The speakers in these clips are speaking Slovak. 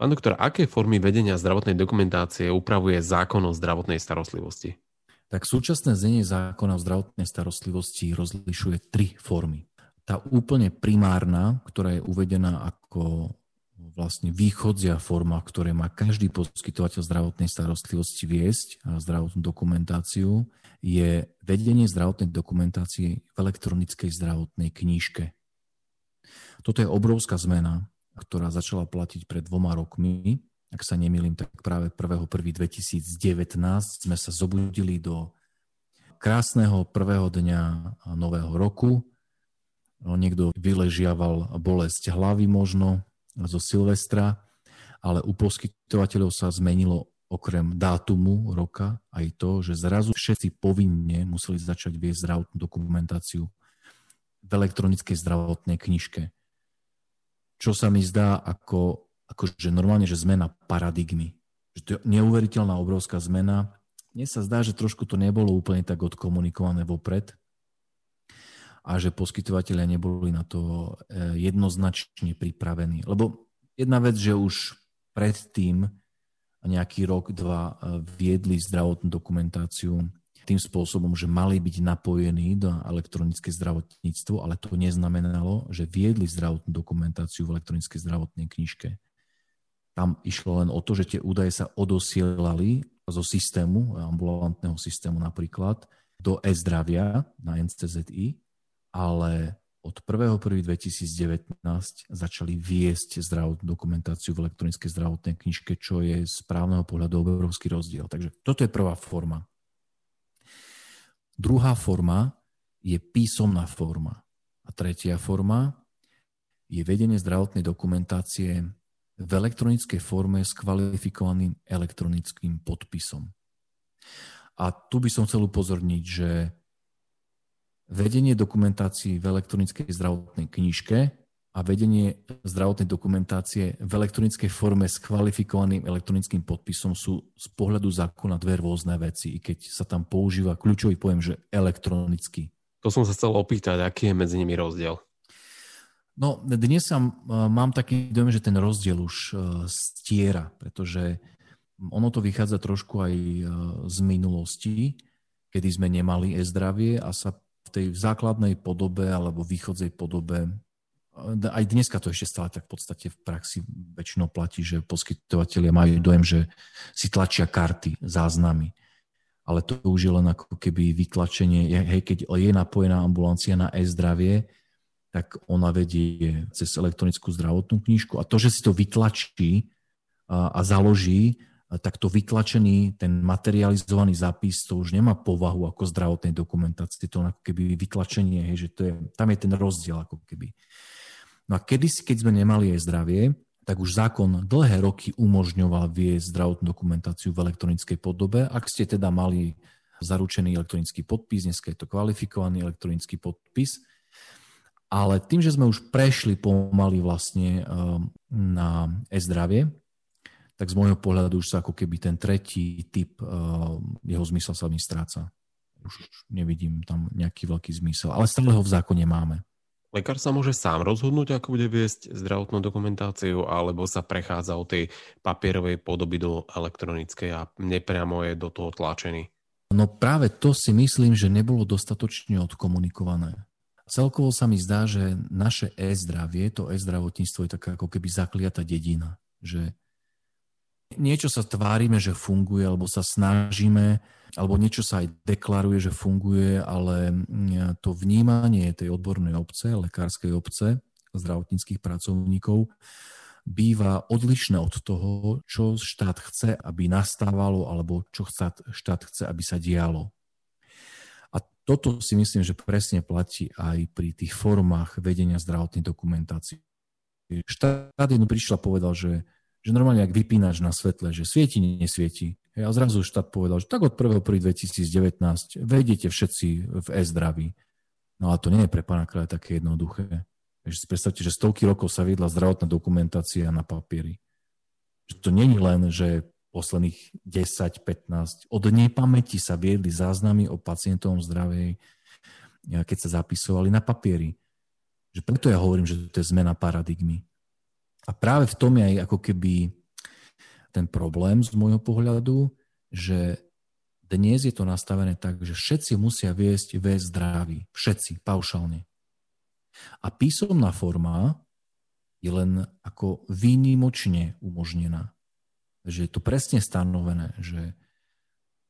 Pán doktor, aké formy vedenia zdravotnej dokumentácie upravuje zákon o zdravotnej starostlivosti? Tak súčasné znenie zákona o zdravotnej starostlivosti rozlišuje tri formy. Tá úplne primárna, ktorá je uvedená ako vlastne východzia forma, ktoré má každý poskytovateľ zdravotnej starostlivosti viesť a zdravotnú dokumentáciu, je vedenie zdravotnej dokumentácie v elektronickej zdravotnej knížke. Toto je obrovská zmena, ktorá začala platiť pred dvoma rokmi. Ak sa nemýlim, tak práve 1.1.2019 sme sa zobudili do krásneho prvého dňa nového roku. Niekto vyležiaval bolesť hlavy možno zo Silvestra, ale u poskytovateľov sa zmenilo okrem dátumu roka aj to, že zrazu všetci povinne museli začať viesť zdravotnú dokumentáciu v elektronickej zdravotnej knižke čo sa mi zdá ako, ako že normálne, že zmena paradigmy. Že to je neuveriteľná obrovská zmena. Mne sa zdá, že trošku to nebolo úplne tak odkomunikované vopred a že poskytovateľia neboli na to e, jednoznačne pripravení. Lebo jedna vec, že už predtým nejaký rok, dva e, viedli zdravotnú dokumentáciu tým spôsobom, že mali byť napojení do elektronické zdravotníctvo, ale to neznamenalo, že viedli zdravotnú dokumentáciu v elektronickej zdravotnej knižke. Tam išlo len o to, že tie údaje sa odosielali zo systému, ambulantného systému napríklad, do e-zdravia na NCZI, ale od 1.1.2019 začali viesť zdravotnú dokumentáciu v elektronickej zdravotnej knižke, čo je z právneho pohľadu obrovský rozdiel. Takže toto je prvá forma. Druhá forma je písomná forma. A tretia forma je vedenie zdravotnej dokumentácie v elektronickej forme s kvalifikovaným elektronickým podpisom. A tu by som chcel upozorniť, že vedenie dokumentácií v elektronickej zdravotnej knižke a vedenie zdravotnej dokumentácie v elektronickej forme s kvalifikovaným elektronickým podpisom sú z pohľadu zákona dve rôzne veci, i keď sa tam používa kľúčový pojem, že elektronicky. To som sa chcel opýtať, aký je medzi nimi rozdiel? No, dnes sa, mám taký dojem, že ten rozdiel už e, stiera, pretože ono to vychádza trošku aj e, z minulosti, kedy sme nemali e-zdravie a sa v tej základnej podobe alebo východzej podobe aj dneska to ešte stále tak v podstate v praxi väčšinou platí, že poskytovateľia majú dojem, že si tlačia karty, záznamy. Ale to už je len ako keby vytlačenie, hej, keď je napojená ambulancia na e-zdravie, tak ona vedie cez elektronickú zdravotnú knižku a to, že si to vytlačí a, založí, tak to vytlačený, ten materializovaný zápis, to už nemá povahu ako zdravotnej dokumentácie, to ako keby vytlačenie, hej, že to je, tam je ten rozdiel ako keby. No a kedysi, keď sme nemali aj zdravie, tak už zákon dlhé roky umožňoval viesť zdravotnú dokumentáciu v elektronickej podobe. Ak ste teda mali zaručený elektronický podpis, dneska je to kvalifikovaný elektronický podpis, ale tým, že sme už prešli pomaly vlastne ehm, na e-zdravie, tak z môjho pohľadu už sa ako keby ten tretí typ, ehm, jeho zmysel sa mi stráca. Už nevidím tam nejaký veľký zmysel, ale stále ho v zákone máme. Lekár sa môže sám rozhodnúť, ako bude viesť zdravotnú dokumentáciu, alebo sa prechádza od tej papierovej podoby do elektronickej a nepriamo je do toho tlačený. No práve to si myslím, že nebolo dostatočne odkomunikované. Celkovo sa mi zdá, že naše e-zdravie, to e-zdravotníctvo je taká ako keby zakliata dedina. Že niečo sa tvárime, že funguje, alebo sa snažíme alebo niečo sa aj deklaruje, že funguje, ale mm, to vnímanie tej odbornej obce, lekárskej obce, zdravotníckých pracovníkov, býva odlišné od toho, čo štát chce, aby nastávalo, alebo čo štát chce, aby sa dialo. A toto si myslím, že presne platí aj pri tých formách vedenia zdravotnej dokumentácie. Štát jednu prišiel a povedal, že, že normálne, ak vypínaš na svetle, že svieti, nesvieti, a zrazu štát povedal, že tak od 1.1.2019 vejdete všetci v e-zdraví. No a to nie je pre pána kráľa také jednoduché. Že si predstavte, že stovky rokov sa viedla zdravotná dokumentácia na papieri. Že to není len, že posledných 10, 15, od nepamäti sa viedli záznamy o pacientovom zdravej, keď sa zapisovali na papieri. Že preto ja hovorím, že to je zmena paradigmy. A práve v tom je aj ako keby ten problém z môjho pohľadu, že dnes je to nastavené tak, že všetci musia viesť väz zdraví. Všetci, paušálne. A písomná forma je len ako výnimočne umožnená. Že je to presne stanovené, že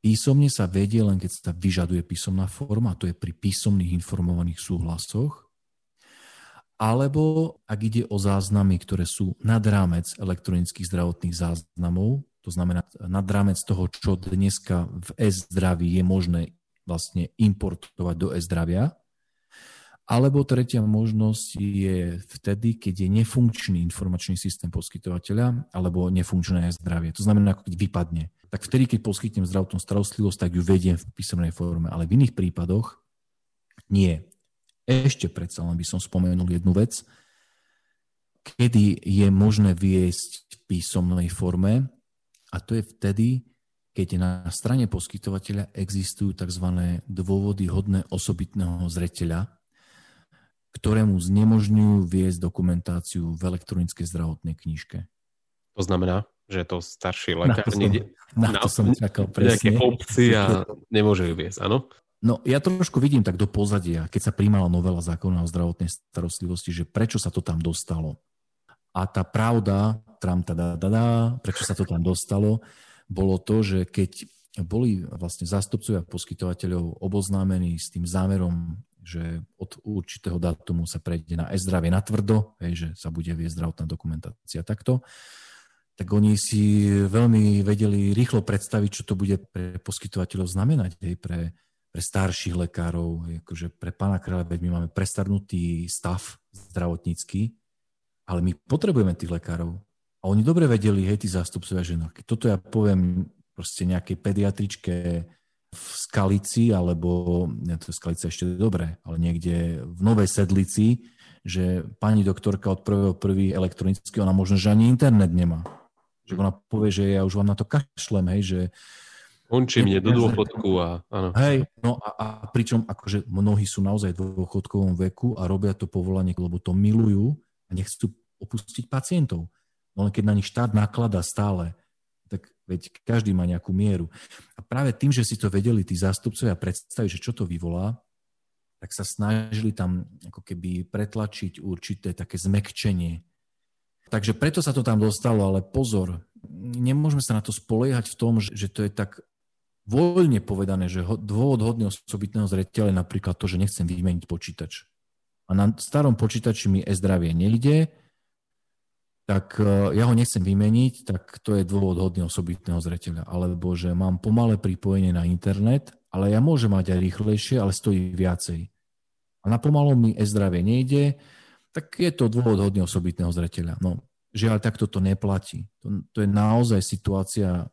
písomne sa vedie len keď sa vyžaduje písomná forma, a to je pri písomných informovaných súhlasoch, alebo ak ide o záznamy, ktoré sú nad rámec elektronických zdravotných záznamov, to znamená nad rámec toho, čo dneska v e-zdraví je možné vlastne importovať do e-zdravia, alebo tretia možnosť je vtedy, keď je nefunkčný informačný systém poskytovateľa alebo nefunkčné zdravie. To znamená, ako keď vypadne. Tak vtedy, keď poskytnem zdravotnú starostlivosť, tak ju vediem v písomnej forme. Ale v iných prípadoch nie. Ešte predsa len by som spomenul jednu vec, kedy je možné viesť v písomnej forme a to je vtedy, keď na strane poskytovateľa existujú tzv. dôvody hodné osobitného zreteľa, ktorému znemožňujú viesť dokumentáciu v elektronickej zdravotnej knižke. To znamená, že to starší lekár na to som, niekde, na to som čakal presne. obci a nemôže ju viesť, áno? No ja trošku vidím tak do pozadia, keď sa príjmala novela zákona o zdravotnej starostlivosti, že prečo sa to tam dostalo. A tá pravda, tram tada, tada, prečo sa to tam dostalo, bolo to, že keď boli vlastne zástupcovia poskytovateľov oboznámení s tým zámerom že od určitého dátumu sa prejde na e-zdravie na tvrdo, že sa bude viesť zdravotná dokumentácia takto, tak oni si veľmi vedeli rýchlo predstaviť, čo to bude pre poskytovateľov znamenať, hej, pre, pre starších lekárov, akože pre pána kráľa, veď my máme prestarnutý stav zdravotnícky, ale my potrebujeme tých lekárov. A oni dobre vedeli, hej, tí zástupcovia, že no, keď toto ja poviem proste nejakej pediatričke v Skalici, alebo, ne, to Skalica ešte dobre, ale niekde v Novej Sedlici, že pani doktorka od prvého prvý elektronicky, ona možno, že ani internet nemá. Že ona povie, že ja už vám na to kašlem, hej, že Končí mne do dôchodku a áno. Hej, no a, a pričom akože mnohí sú naozaj v dôchodkovom veku a robia to povolanie, lebo to milujú a nechcú opustiť pacientov. No len keď na nich štát naklada stále tak veď každý má nejakú mieru. A práve tým, že si to vedeli tí zástupcovia predstaviť, že čo to vyvolá, tak sa snažili tam ako keby pretlačiť určité také zmekčenie. Takže preto sa to tam dostalo, ale pozor, nemôžeme sa na to spoliehať v tom, že to je tak voľne povedané, že dôvod hodný osobitného zreteľa je napríklad to, že nechcem vymeniť počítač. A na starom počítači mi e-zdravie nejde, tak e, ja ho nechcem vymeniť, tak to je dôvod hodný osobitného zreteľa. Alebo že mám pomalé pripojenie na internet, ale ja môžem mať aj rýchlejšie, ale stojí viacej. A na pomalom mi e-zdravie nejde, tak je to dôvod hodný osobitného zreteľa. No, žiaľ, takto to neplatí. To, to je naozaj situácia,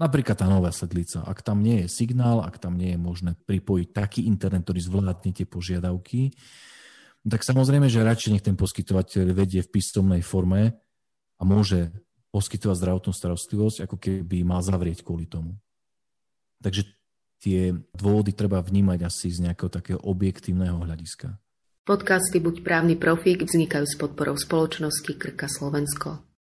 napríklad tá nová sedlica. Ak tam nie je signál, ak tam nie je možné pripojiť taký internet, ktorý zvládne tie požiadavky, tak samozrejme, že radšej nech ten poskytovateľ vedie v písomnej forme, a môže poskytovať zdravotnú starostlivosť, ako keby mal zavrieť kvôli tomu. Takže tie dôvody treba vnímať asi z nejakého takého objektívneho hľadiska. Podcasty Buď právny profík vznikajú s podporou spoločnosti Krka Slovensko.